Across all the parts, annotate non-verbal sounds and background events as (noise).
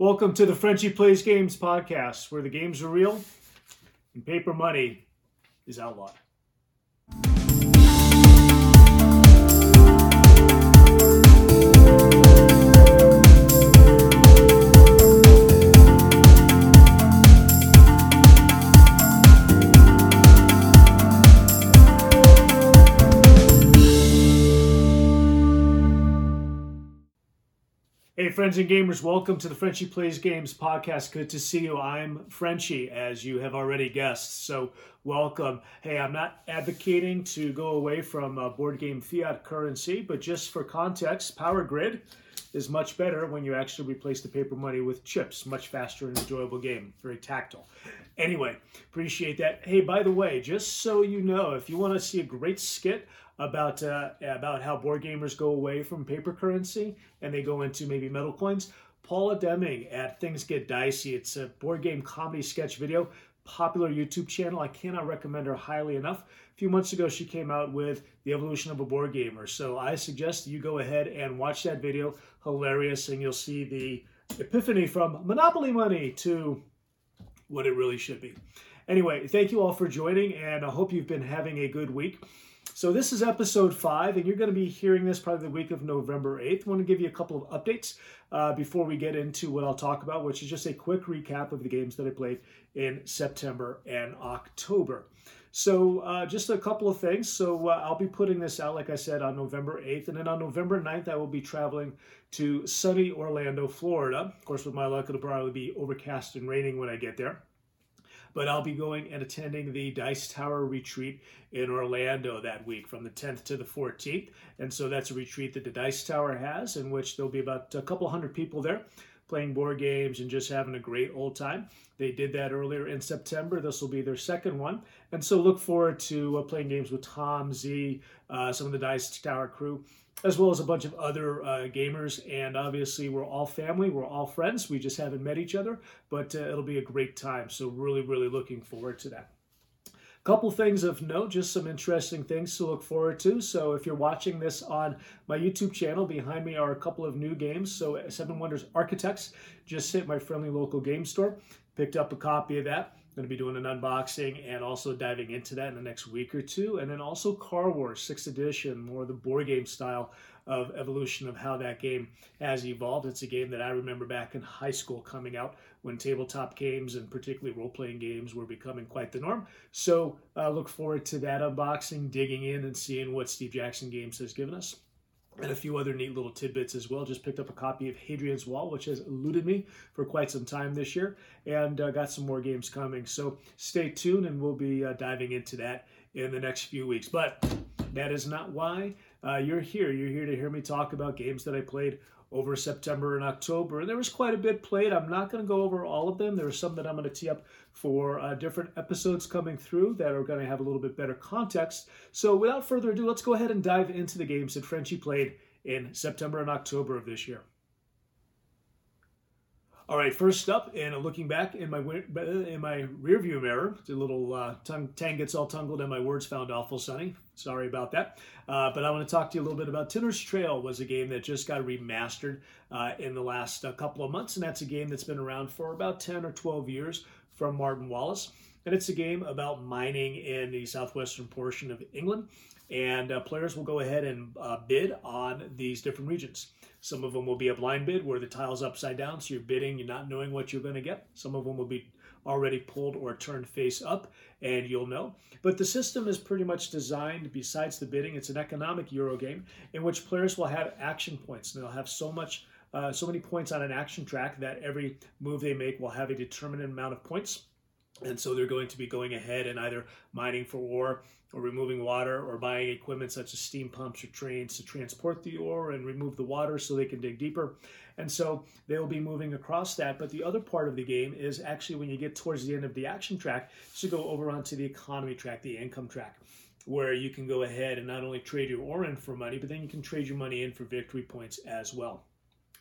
Welcome to the Frenchy Plays Games podcast, where the games are real and paper money is outlawed. Friends and gamers, welcome to the Frenchy Plays Games podcast. Good to see you. I'm Frenchy, as you have already guessed. So, welcome. Hey, I'm not advocating to go away from uh, board game fiat currency, but just for context, Power Grid is much better when you actually replace the paper money with chips. Much faster and enjoyable game. Very tactile. Anyway, appreciate that. Hey, by the way, just so you know, if you want to see a great skit about uh, about how board gamers go away from paper currency and they go into maybe metal coins. Paula Deming at Things Get Dicey. It's a board game comedy sketch video, popular YouTube channel. I cannot recommend her highly enough. A few months ago, she came out with The Evolution of a Board Gamer. So I suggest you go ahead and watch that video. Hilarious, and you'll see the epiphany from Monopoly money to what it really should be. Anyway, thank you all for joining, and I hope you've been having a good week. So this is episode five, and you're going to be hearing this probably the week of November 8th. I want to give you a couple of updates uh, before we get into what I'll talk about, which is just a quick recap of the games that I played in September and October. So uh, just a couple of things. So uh, I'll be putting this out, like I said, on November 8th. And then on November 9th, I will be traveling to sunny Orlando, Florida. Of course, with my luck, it'll probably be overcast and raining when I get there but I'll be going and attending the Dice Tower retreat in Orlando that week from the 10th to the 14th. And so that's a retreat that the Dice Tower has, in which there'll be about a couple hundred people there playing board games and just having a great old time. They did that earlier in September. This will be their second one. And so look forward to uh, playing games with Tom, Zee, uh, some of the Dice Tower crew, as well as a bunch of other uh, gamers. And obviously, we're all family, we're all friends. We just haven't met each other, but uh, it'll be a great time. So, really, really looking forward to that. Couple things of note, just some interesting things to look forward to. So if you're watching this on my YouTube channel, behind me are a couple of new games. So Seven Wonders Architects just hit my friendly local game store. Picked up a copy of that. Going to be doing an unboxing and also diving into that in the next week or two. And then also Car Wars 6th edition, more the board game style of evolution of how that game has evolved. It's a game that I remember back in high school coming out when tabletop games and particularly role playing games were becoming quite the norm. So uh, look forward to that unboxing, digging in, and seeing what Steve Jackson Games has given us and a few other neat little tidbits as well. Just picked up a copy of Hadrian's Wall, which has eluded me for quite some time this year, and uh, got some more games coming. So stay tuned, and we'll be uh, diving into that in the next few weeks. But that is not why uh, you're here. You're here to hear me talk about games that I played over September and October. And there was quite a bit played. I'm not going to go over all of them. There are some that I'm going to tee up for uh, different episodes coming through that are going to have a little bit better context. So without further ado, let's go ahead and dive into the games that Frenchy played in September and October of this year. All right, first up, and looking back in my in my rearview mirror, the little uh, tongue tang gets all tangled, and my words found awful sunny. Sorry about that. Uh, but I want to talk to you a little bit about Tinner's Trail. Was a game that just got remastered uh, in the last uh, couple of months, and that's a game that's been around for about ten or twelve years from Martin Wallace, and it's a game about mining in the southwestern portion of England, and uh, players will go ahead and uh, bid on these different regions. Some of them will be a blind bid where the tile's upside down, so you're bidding, you're not knowing what you're going to get. Some of them will be already pulled or turned face up, and you'll know. But the system is pretty much designed, besides the bidding, it's an economic Euro game in which players will have action points. And they'll have so much, uh, so many points on an action track that every move they make will have a determined amount of points. And so they're going to be going ahead and either mining for ore or removing water or buying equipment such as steam pumps or trains to transport the ore and remove the water so they can dig deeper. And so they'll be moving across that. But the other part of the game is actually when you get towards the end of the action track, to go over onto the economy track, the income track, where you can go ahead and not only trade your ore in for money, but then you can trade your money in for victory points as well.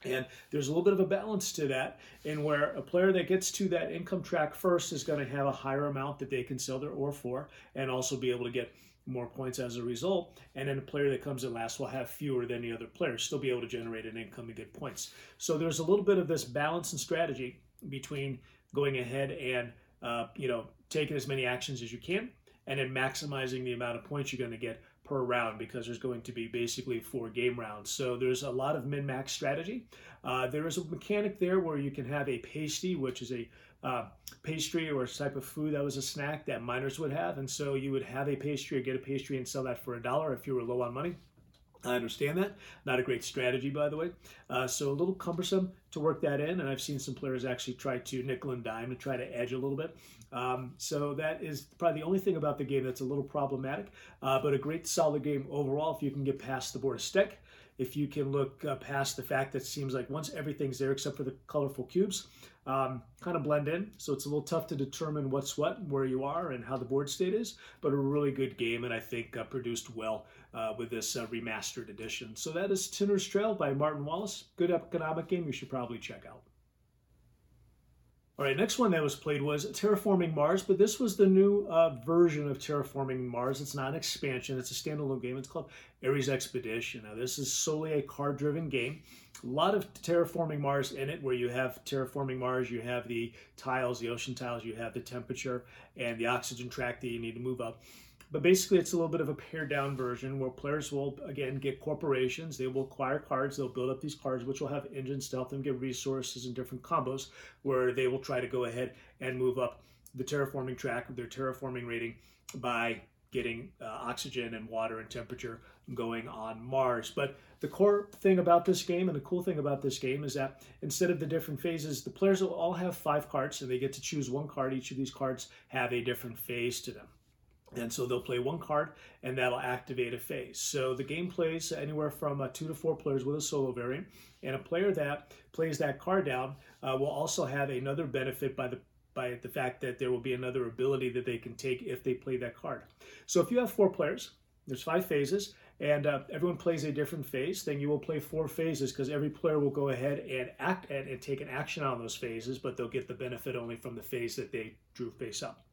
And there's a little bit of a balance to that, in where a player that gets to that income track first is going to have a higher amount that they can sell their ore for, and also be able to get more points as a result. And then a player that comes in last will have fewer than the other players, still be able to generate an income and get points. So there's a little bit of this balance and strategy between going ahead and uh, you know taking as many actions as you can, and then maximizing the amount of points you're going to get per round because there's going to be basically four game rounds. So there's a lot of min max strategy. Uh, there is a mechanic there where you can have a pasty, which is a uh, pastry or a type of food that was a snack that miners would have. And so you would have a pastry or get a pastry and sell that for a dollar if you were low on money. I understand that. Not a great strategy, by the way. Uh, so a little cumbersome to work that in, and I've seen some players actually try to nickel and dime and try to edge a little bit. Um, so that is probably the only thing about the game that's a little problematic, uh, but a great solid game overall if you can get past the board of stick. If you can look uh, past the fact that it seems like once everything's there except for the colorful cubes, um, kind of blend in. So it's a little tough to determine what's what, where you are, and how the board state is, but a really good game, and I think uh, produced well uh, with this uh, remastered edition. So that is Tinner's Trail by Martin Wallace. Good economic game you should probably check out. All right, next one that was played was Terraforming Mars, but this was the new uh, version of Terraforming Mars. It's not an expansion, it's a standalone game. It's called Ares Expedition. Now, this is solely a card driven game. A lot of Terraforming Mars in it, where you have Terraforming Mars, you have the tiles, the ocean tiles, you have the temperature, and the oxygen track that you need to move up. But basically, it's a little bit of a pared down version where players will, again, get corporations. They will acquire cards. They'll build up these cards, which will have engines to help them get resources and different combos, where they will try to go ahead and move up the terraforming track, of their terraforming rating, by getting uh, oxygen and water and temperature going on Mars. But the core thing about this game and the cool thing about this game is that instead of the different phases, the players will all have five cards and they get to choose one card. Each of these cards have a different phase to them. And so they'll play one card and that'll activate a phase. So the game plays anywhere from uh, two to four players with a solo variant. And a player that plays that card down uh, will also have another benefit by the by the fact that there will be another ability that they can take if they play that card. So if you have four players, there's five phases, and uh, everyone plays a different phase, then you will play four phases because every player will go ahead and act and, and, take an action on those phases, but they'll get the benefit only from the phase that they drew face up.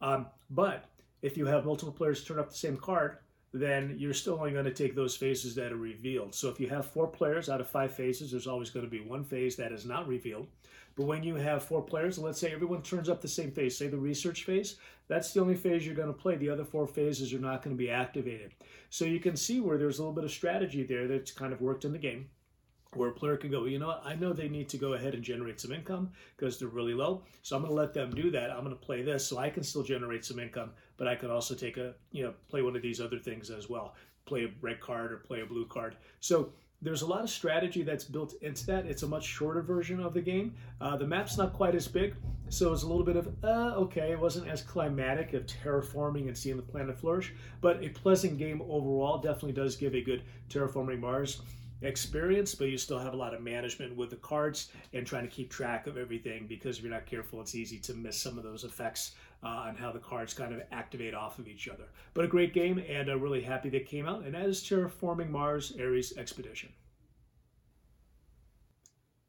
Um, but if you have multiple players turn up the same card, then you're still only going to take those phases that are revealed. So if you have four players out of five phases, there's always going to be one phase that is not revealed. But when you have four players, let's say everyone turns up the same phase, say the research phase, that's the only phase you're going to play. The other four phases are not going to be activated. So you can see where there's a little bit of strategy there that's kind of worked in the game where a player can go, well, you know what, I know they need to go ahead and generate some income because they're really low. So I'm going to let them do that. I'm going to play this so I can still generate some income, but I could also take a, you know, play one of these other things as well. Play a red card or play a blue card. So there's a lot of strategy that's built into that. It's a much shorter version of the game. Uh, the map's not quite as big, so it's a little bit of, uh, okay, it wasn't as climatic of terraforming and seeing the planet flourish, but a pleasant game overall definitely does give a good terraforming Mars experience, but you still have a lot of management with the cards and trying to keep track of everything because if you're not careful, it's easy to miss some of those effects uh, on how the cards kind of activate off of each other. But a great game, and I'm really happy that came out, and that is Terraforming Mars Ares Expedition.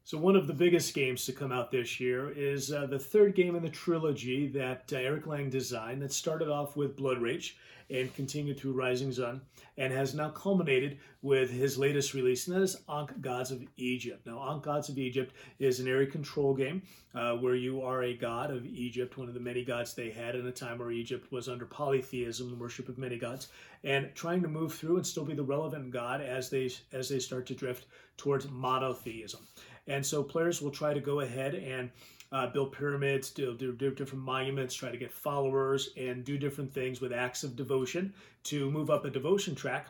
So one of the biggest games to come out this year is uh, the third game in the trilogy that uh, Eric Lang designed that started off with Blood Rage and continued through Rising Sun and has now culminated with his latest release, and that is Ankh Gods of Egypt. Now, Ankh Gods of Egypt is an area control game uh, where you are a god of Egypt, one of the many gods they had in a time where Egypt was under polytheism, the worship of many gods, and trying to move through and still be the relevant god as they as they start to drift towards monotheism. And so players will try to go ahead and uh, build pyramids, do, do, do, different monuments, try to get followers, and do different things with acts of devotion to move up a devotion track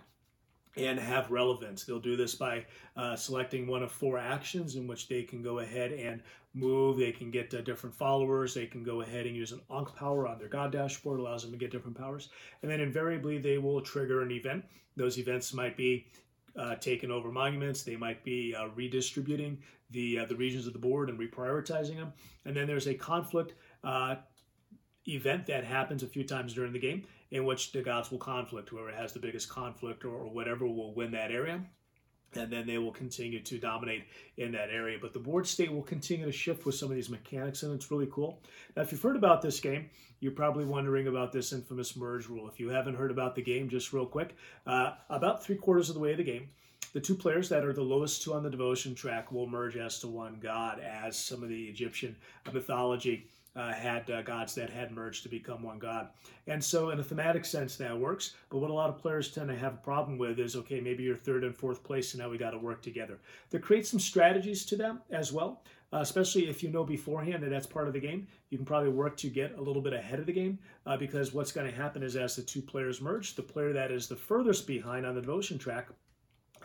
and have relevance. They'll do this by uh, selecting one of four actions in which they can go ahead and move. They can get uh, different followers. They can go ahead and use an Ankh power on their God dashboard, allows them to get different powers. And then invariably, they will trigger an event. Those events might be uh, taking over monuments. They might be uh, redistributing the uh, the regions of the board and reprioritizing them. And then there's a conflict uh, event that happens a few times during the game in which the gods will conflict. Whoever has the biggest conflict or, or whatever will win that area. And then they will continue to dominate in that area. But the board state will continue to shift with some of these mechanics, and it's really cool. Now, if you've heard about this game, you're probably wondering about this infamous merge rule. If you haven't heard about the game, just real quick, uh, about three quarters of the way of the game, the two players that are the lowest two on the devotion track will merge as to one god, as some of the Egyptian mythology uh, had uh, gods that had merged to become one god. And so, in a thematic sense, that works. But what a lot of players tend to have a problem with is okay, maybe you're third and fourth place, and now we got to work together. There create some strategies to them as well, uh, especially if you know beforehand that that's part of the game. You can probably work to get a little bit ahead of the game uh, because what's going to happen is as the two players merge, the player that is the furthest behind on the devotion track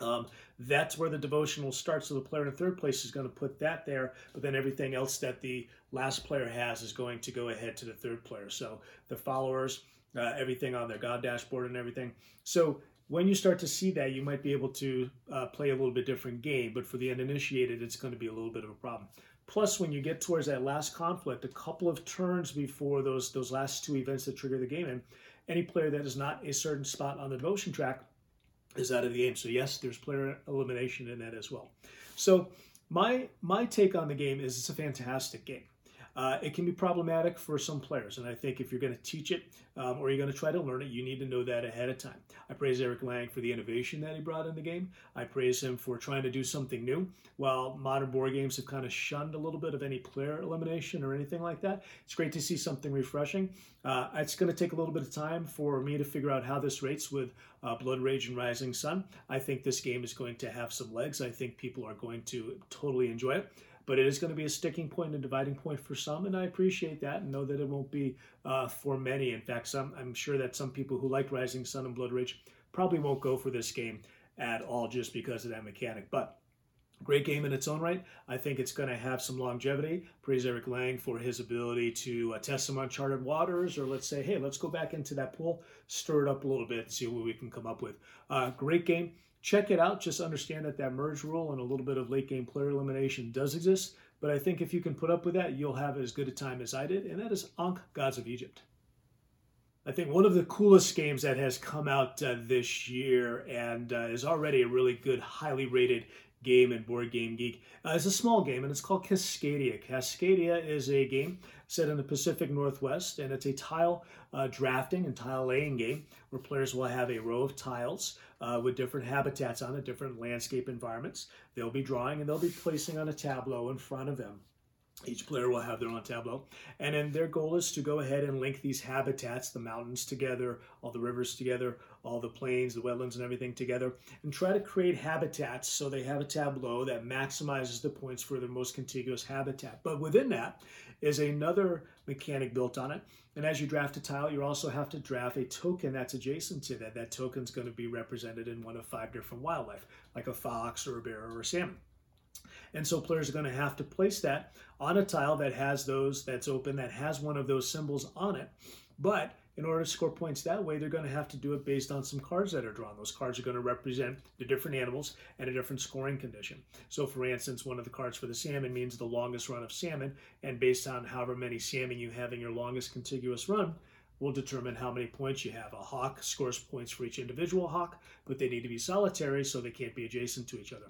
um, that's where the devotional starts. So the player in third place is going to put that there, but then everything else that the last player has is going to go ahead to the third player. So the followers, uh, everything on their God dashboard and everything. So when you start to see that, you might be able to uh, play a little bit different game, but for the uninitiated, it's going to be a little bit of a problem. Plus, when you get towards that last conflict, a couple of turns before those those last two events that trigger the game, and any player that is not a certain spot on the devotion track is out of the game. So yes, there's player elimination in that as well. So my my take on the game is it's a fantastic game. Uh, it can be problematic for some players, and I think if you're going to teach it um, or you're going to try to learn it, you need to know that ahead of time. I praise Eric Lang for the innovation that he brought in the game. I praise him for trying to do something new. While modern board games have kind of shunned a little bit of any player elimination or anything like that, it's great to see something refreshing. Uh, it's going to take a little bit of time for me to figure out how this rates with uh, Blood Rage and Rising Sun. I think this game is going to have some legs. I think people are going to totally enjoy it but it is going to be a sticking point and a dividing point for some, and I appreciate that and know that it won't be uh, for many. In fact, some I'm sure that some people who like Rising Sun and Blood Rage probably won't go for this game at all just because of that mechanic. But great game in its own right. I think it's going to have some longevity. Praise Eric Lang for his ability to uh, test some uncharted waters, or let's say, hey, let's go back into that pool, stir it up a little bit, see what we can come up with. Uh, great game check it out. Just understand that that merge rule and a little bit of late game player elimination does exist. But I think if you can put up with that, you'll have as good a time as I did, and that is Ankh Gods of Egypt. I think one of the coolest games that has come out uh, this year and uh, is already a really good, highly rated game in Board Game Geek. Uh, it's a small game and it's called Cascadia. Cascadia is a game set in the Pacific Northwest and it's a tile uh, drafting and tile laying game where players will have a row of tiles uh, with different habitats on it, different landscape environments. They'll be drawing and they'll be placing on a tableau in front of them. Each player will have their own tableau. And then their goal is to go ahead and link these habitats, the mountains together, all the rivers together, all the plains, the wetlands, and everything together, and try to create habitats so they have a tableau that maximizes the points for their most contiguous habitat. But within that is another mechanic built on it. And as you draft a tile, you also have to draft a token that's adjacent to that. That token is going to be represented in one of five different wildlife, like a fox or a bear or a salmon. And so players are going to have to place that on a tile that has those, that's open, that has one of those symbols on it. But in order to score points that way, they're going to have to do it based on some cards that are drawn. Those cards are going to represent the different animals and a different scoring condition. So, for instance, one of the cards for the salmon means the longest run of salmon, and based on however many salmon you have in your longest contiguous run, will determine how many points you have. A hawk scores points for each individual hawk, but they need to be solitary, so they can't be adjacent to each other.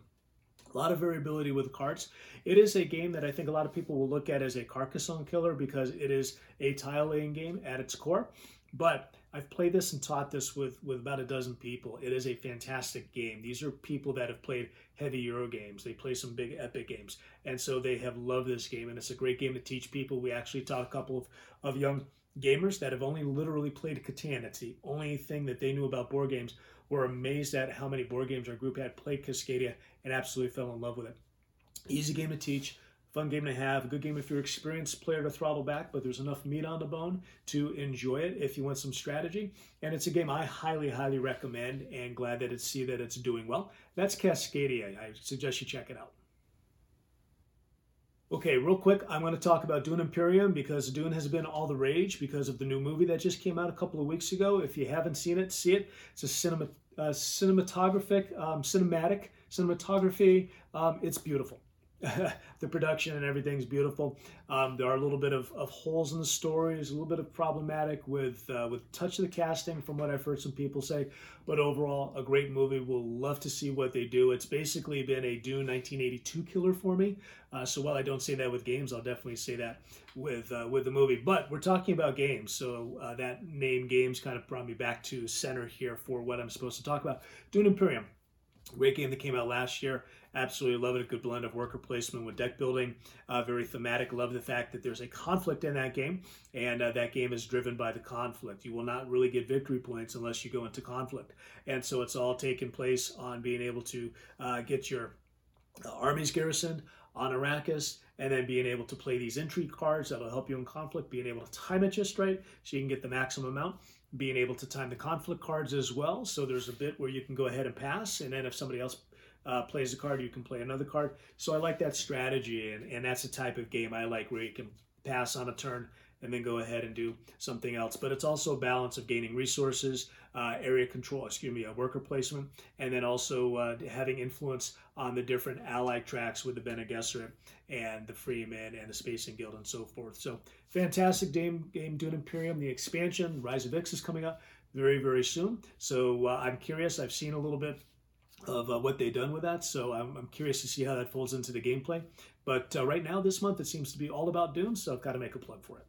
A lot of variability with cards. It is a game that I think a lot of people will look at as a Carcassonne killer because it is a tile laying game at its core. But I've played this and taught this with, with about a dozen people. It is a fantastic game. These are people that have played heavy Euro games. They play some big epic games. And so they have loved this game. And it's a great game to teach people. We actually taught a couple of, of young gamers that have only literally played Catan. It's the only thing that they knew about board games. Were amazed at how many board games our group had played Cascadia and absolutely fell in love with it. Easy game to teach, fun game to have, a good game if you're an experienced player to throttle back, but there's enough meat on the bone to enjoy it if you want some strategy. And it's a game I highly, highly recommend and glad that it's see that it's doing well. That's Cascadia. I suggest you check it out. Okay, real quick, I'm going to talk about Dune Imperium because Dune has been all the rage because of the new movie that just came out a couple of weeks ago. If you haven't seen it, see it. It's a cinema, uh, cinematographic, um, cinematic cinematography. Um, it's beautiful. (laughs) the production and everything's beautiful. Um, there are a little bit of, of holes in the story. A little bit of problematic with uh, with touch of the casting, from what I've heard some people say. But overall, a great movie. We'll love to see what they do. It's basically been a Dune 1982 killer for me. Uh, so while I don't say that with games, I'll definitely say that with uh, with the movie. But we're talking about games, so uh, that name games kind of brought me back to center here for what I'm supposed to talk about. Dune Imperium. Great game that came out last year. Absolutely love it. A good blend of worker placement with deck building. Uh, very thematic. Love the fact that there's a conflict in that game, and uh, that game is driven by the conflict. You will not really get victory points unless you go into conflict. And so it's all taken place on being able to uh, get your uh, armies garrisoned on Arrakis, and then being able to play these intrigue cards that'll help you in conflict, being able to time it just right so you can get the maximum amount, being able to time the conflict cards as well. So there's a bit where you can go ahead and pass, and then if somebody else uh, plays a card, you can play another card. So I like that strategy, and, and that's the type of game I like where you can pass on a turn and then go ahead and do something else. But it's also a balance of gaining resources, uh, area control, excuse me, a worker placement, and then also uh, having influence on the different allied tracks with the Bene Gesserit and the Fremen and the Spacing Guild and so forth. So fantastic game, game Dune Imperium. The expansion, Rise of Ix is coming up very, very soon. So uh, I'm curious. I've seen a little bit of uh, what they've done with that. So I'm, I'm, curious to see how that folds into the gameplay. But uh, right now, this month, it seems to be all about Dune, so I've got to make a plug for it.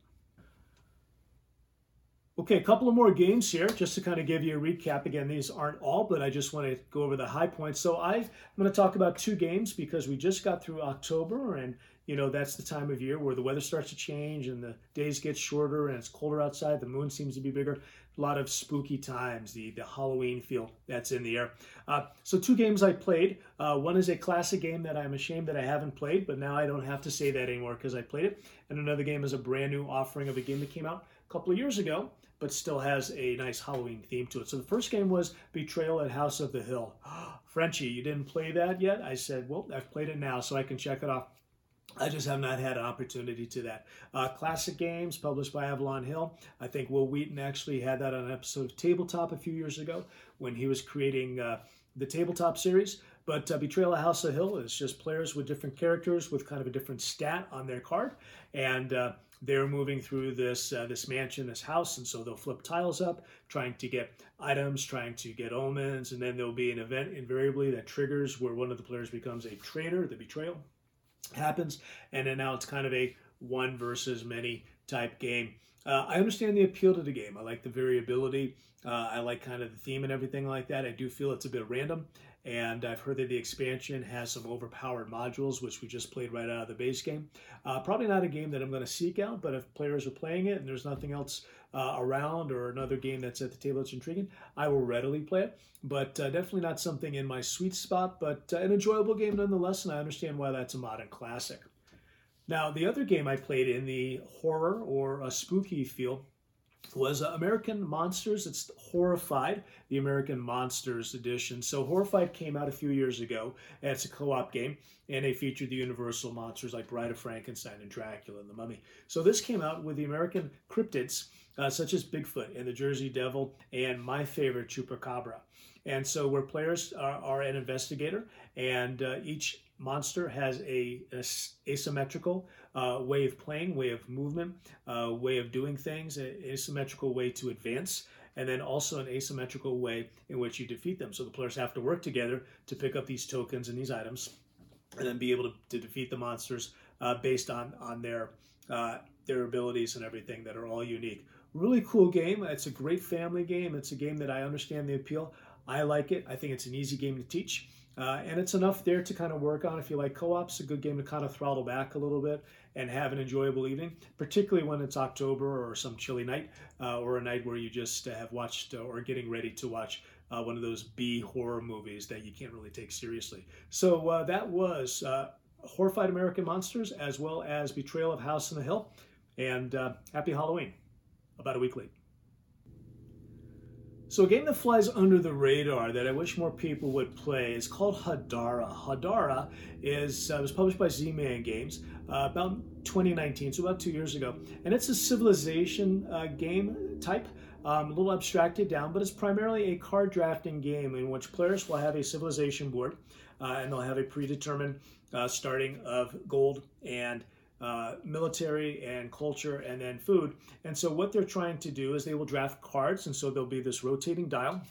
Okay, a couple of more games here, just to kind of give you a recap. Again, these aren't all, but I just want to go over the high points. So I, I'm going to talk about two games because we just got through October, and you know that's the time of year where the weather starts to change and the days get shorter and it's colder outside. The moon seems to be bigger. A lot of spooky times, the the Halloween feel that's in the air. Uh, so two games I played. Uh, one is a classic game that I'm ashamed that I haven't played, but now I don't have to say that anymore because I played it. And another game is a brand new offering of a game that came out couple of years ago but still has a nice Halloween theme to it. So the first game was Betrayal at House of the Hill. (gasps) Frenchy, you didn't play that yet? I said, well, I've played it now, so I can check it off. I just have not had an opportunity to that. Uh, classic games published by Avalon Hill. I think Wil Wheaton actually had that on an episode of Tabletop a few years ago when he was creating uh, the Tabletop series. But uh, Betrayal at House of Hill is just players with different characters with kind of a different stat on their card. And uh, they're moving through this uh, this mansion, this house, and so they'll flip tiles up, trying to get items, trying to get omens, and then there'll be an event invariably that triggers where one of the players becomes a traitor. The betrayal happens, and then now it's kind of a one versus many type game. Uh, I understand the appeal to the game. I like the variability. Uh, I like kind of the theme and everything like that. I do feel it's a bit random, and I've heard that the expansion has some overpowered modules, which we just played right out of the base game. Uh, probably not a game that I'm going to seek out, but if players are playing it and there's nothing else uh, around or another game that's at the table that's intriguing, I will readily play it. But uh, definitely not something in my sweet spot, but uh, an enjoyable game nonetheless, and I understand why that's a modern classic. Now, the other game I played in the horror or a spooky field was uh, American Monsters. It's Horrified, the American Monsters edition. So Horrified came out a few years ago. And it's a co-op game, and they featured the Universal monsters like Bride of Frankenstein and Dracula and the Mummy. So this came out with the American cryptids, uh, such as Bigfoot and the Jersey Devil, and my favorite Chupacabra. And so where players are, are an investigator, and uh, each monster has a, a asymmetrical uh, way of playing, way of movement, uh, way of doing things, an asymmetrical way to advance, and then also an asymmetrical way in which you defeat them. So the players have to work together to pick up these tokens and these items, and then be able to, to defeat the monsters uh, based on on their uh, their abilities and everything that are all unique. Really cool game. It's a great family game. It's a game that I understand the appeal. I like it. I think it's an easy game to teach. Uh, and it's enough there to kind of work on. If you like co-ops a good game to kind of throttle back a little bit and have an enjoyable evening particularly when it's october or some chilly night uh, or a night where you just uh, have watched uh, or getting ready to watch uh, one of those b horror movies that you can't really take seriously. So uh, that was horrified american monsters as well as betrayal of house on the hill and happy halloween about a week late so a game that flies under the radar that I wish more people would play is called Hadara. Hadara is uh, was published by Z-Man Games uh, about 2019, so about two years ago, and it's a civilization uh, game type. Um, a little abstracted down, but it's primarily a card drafting game in which players will have a civilization board. uh, and they'll have a predetermined uh, starting of gold and uh, military and culture and then food. And so what they're trying to do is they will draft cards, and so there'll be this rotating dial,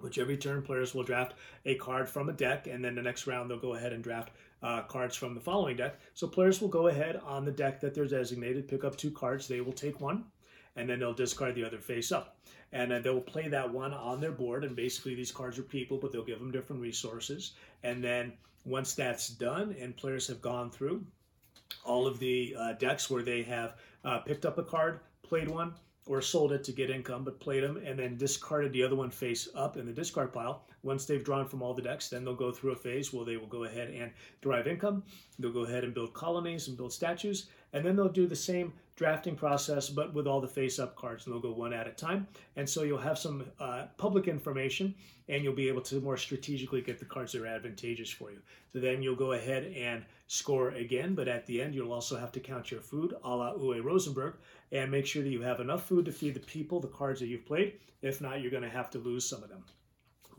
which every turn players will draft a card from a deck, and then the next round they'll go ahead and draft uh, cards from the following deck. So players will go ahead on the deck that they're designated, pick up two cards. They will take one, and then they'll discard the other face up. And then they'll play that one on their board. And basically, these cards are people, but they'll give them different resources. And then once that's done and players have gone through all of the uh, decks where they have uh, picked up a card, played one, or sold it to get income, but played them and then discarded the other one face up in the discard pile. Once they've drawn from all the decks, then they'll go through a phase where they will go ahead and derive income. They'll go ahead and build colonies and build statues, and then they'll do the same drafting process, but with all the face up cards, and they'll go one at a time. And so you'll have some uh, public information, and you'll be able to more strategically get the cards that are advantageous for you. So then you'll go ahead and score again, but at the end, you'll also have to count your food a la Uwe Rosenberg and make sure that you have enough food to feed the people the cards that you've played. If not, you're going to have to lose some of them.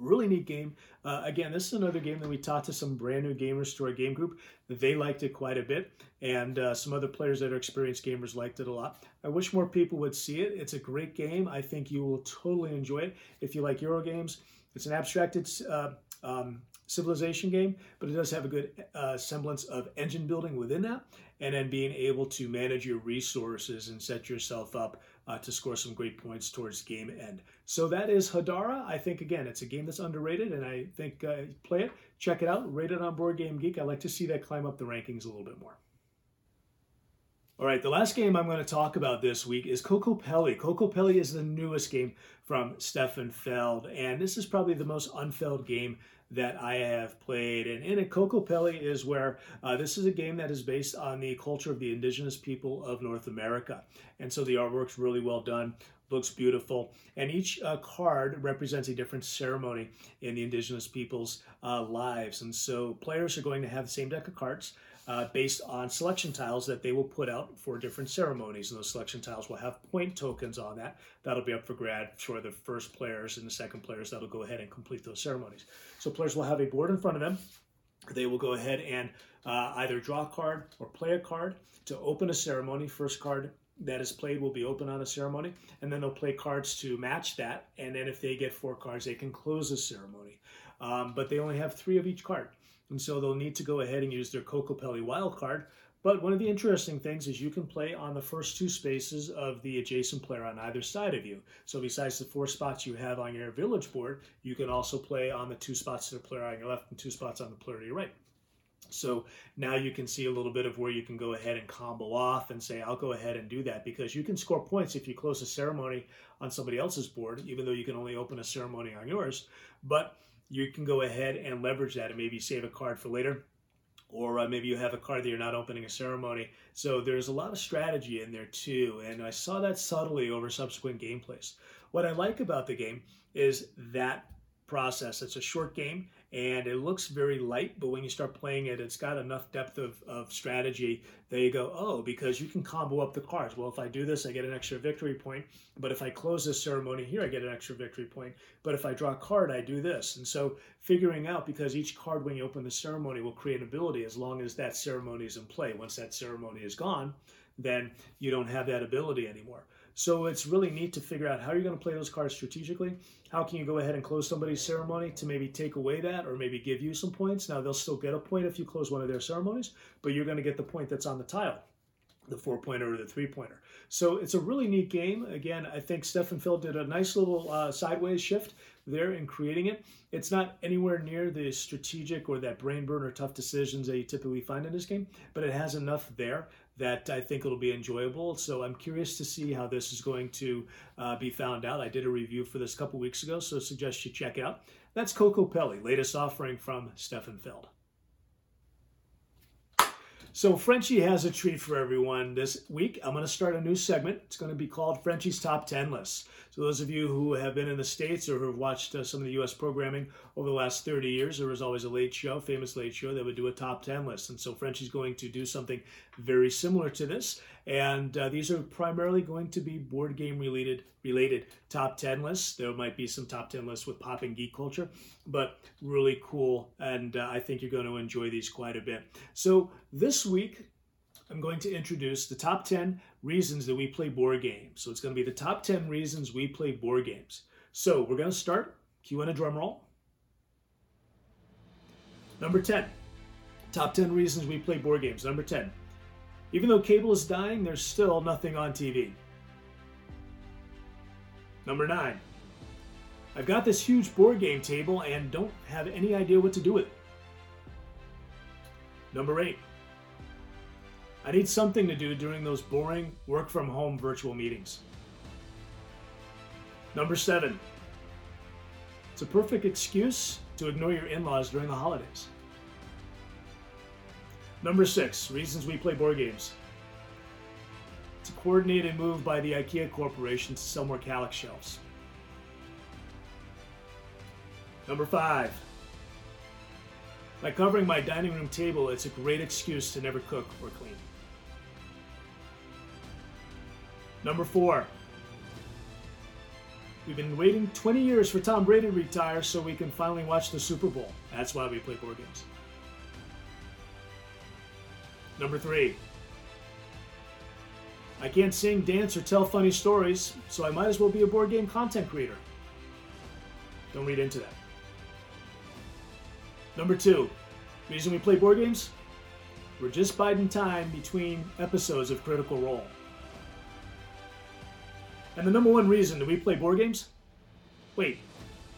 Really neat game. Uh, again, this is another game that we taught to some brand new gamers to our game group. They liked it quite a bit, and uh, some other players that are experienced gamers liked it a lot. I wish more people would see it. It's a great game. I think you will totally enjoy it if you like Euro games. It's an abstracted uh, um, civilization game, but it does have a good uh, semblance of engine building within that, and then being able to manage your resources and set yourself up uh, to score some great points towards game end. So that is Hadara. I think again, it's a game that's underrated, and I think uh, play it, check it out, rate it on Board Game Geek. I like to see that climb up the rankings a little bit more. All right, the last game I'm going to talk about this week is Kokopelli. Coco Pelli is the newest game from Stefan Feld, and this is probably the most unfeld game that I have played. And in Kokopelli is where uh, this is a game that is based on the culture of the indigenous people of North America. And so the artwork's really well done, looks beautiful. And each uh, card represents a different ceremony in the indigenous people's uh, lives. And so players are going to have the same deck of cards uh, based on selection tiles that they will put out for different ceremonies. And those selection tiles will have point tokens on that. That'll be up for grad for the first players and the second players that'll go ahead and complete those ceremonies. So players will have a board in front of them. They will go ahead and uh, either draw a card or play a card to open a ceremony. First card that is played will be open on a ceremony, and then they'll play cards to match that. And then if they get four cards, they can close the ceremony. Um, but they only have three of each card. And so they'll need to go ahead and use their Kokopelli wild card. But one of the interesting things is you can play on the first two spaces of the adjacent player on either side of you. So besides the four spots you have on your village board, you can also play on the two spots of the player on your left and two spots on the player to your right. So now you can see a little bit of where you can go ahead and combo off and say, I'll go ahead and do that because you can score points if you close a ceremony on somebody else's board, even though you can only open a ceremony on yours. But you can go ahead and leverage that and maybe save a card for later or uh, maybe you have a card that you're not opening a ceremony. So there's a lot of strategy in there too, and I saw that subtly over subsequent gameplays. What I like about the game is that process. It's a short game, and it looks very light, but when you start playing it, it's got enough depth of, of strategy that you go, oh, because you can combo up the cards. Well, if I do this, I get an extra victory point, but if I close this ceremony here, I get an extra victory point. But if I draw a card, I do this. And so figuring out, because each card when you open the ceremony will create an ability as long as that ceremony is in play. Once that ceremony is gone, then you don't have that ability anymore. So it's really neat to figure out how you're going to play those cards strategically. How can you go ahead and close somebody's ceremony to maybe take away that or maybe give you some points? Now, they'll still get a point if you close one of their ceremonies, but you're going to get the point that's on the tile the four pointer or the three pointer. So it's a really neat game. Again, I think Stefan Feld did a nice little uh, sideways shift there in creating it. It's not anywhere near the strategic or that brain burner tough decisions that you typically find in this game, but it has enough there that I think it'll be enjoyable. So I'm curious to see how this is going to uh, be found out. I did a review for this a couple weeks ago, so I suggest you check out. That's Kokopelli, latest offering from Stefan Feld. So, Frenchy has a treat for everyone this week. I'm going to start a new segment. It's going to be called Frenchy's Top 10 List. So, those of you who have been in the States or who have watched uh, some of the U.S. programming over the last 30 years, there was always a late show, famous late show, that would do a top 10 list. And so, Frenchy's going to do something very similar to this. And uh, these are primarily going to be board game related related top 10 lists. There might be some top 10 lists with pop and geek culture, but really cool. And uh, I think you're going to enjoy these quite a bit. So this week, I'm going to introduce the top 10 reasons that we play board games. So it's going to be the top 10 reasons we play board games. So we're going to start. Cue in a drum roll. Number 10. Top 10 reasons we play board games. Number 10. Even though cable is dying, there's still nothing on TV. Number 9. I've got this huge board game table and don't have any idea what to do with it. Number 8. I need something to do during those boring work from home virtual meetings. Number 7. It's a perfect excuse to ignore your in laws during the holidays. Number 6. Reasons we play board games. It's a coordinated move by the IKEA Corporation to sell more Kallax shelves. Number 5. By covering my dining room table, it's a great excuse to never cook or clean. Number four. We've been waiting 20 years for Tom Brady to retire so we can finally watch the Super Bowl. That's why we play board games. Number three. I can't sing, dance, or tell funny stories, so I might as well be a board game content creator. Don't read into that. Number two, reason we play board games? We're just biding time between episodes of Critical Role. And the number one reason that we play board games? Wait,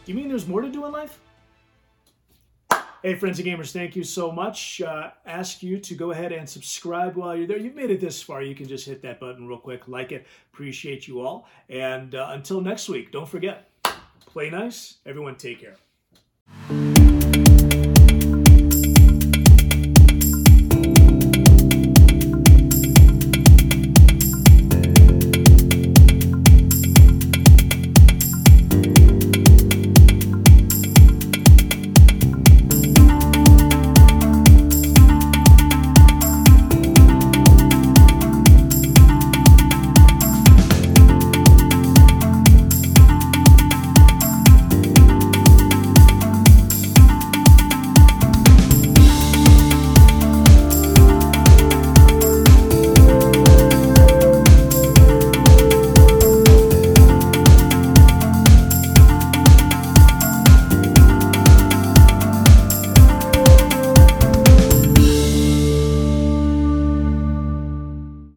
do you mean there's more to do in life? Hey, friends and gamers, thank you so much. Uh, ask you to go ahead and subscribe while you're there. You've made it this far. You can just hit that button real quick, like it. Appreciate you all. And uh, until next week, don't forget, play nice. Everyone, take care.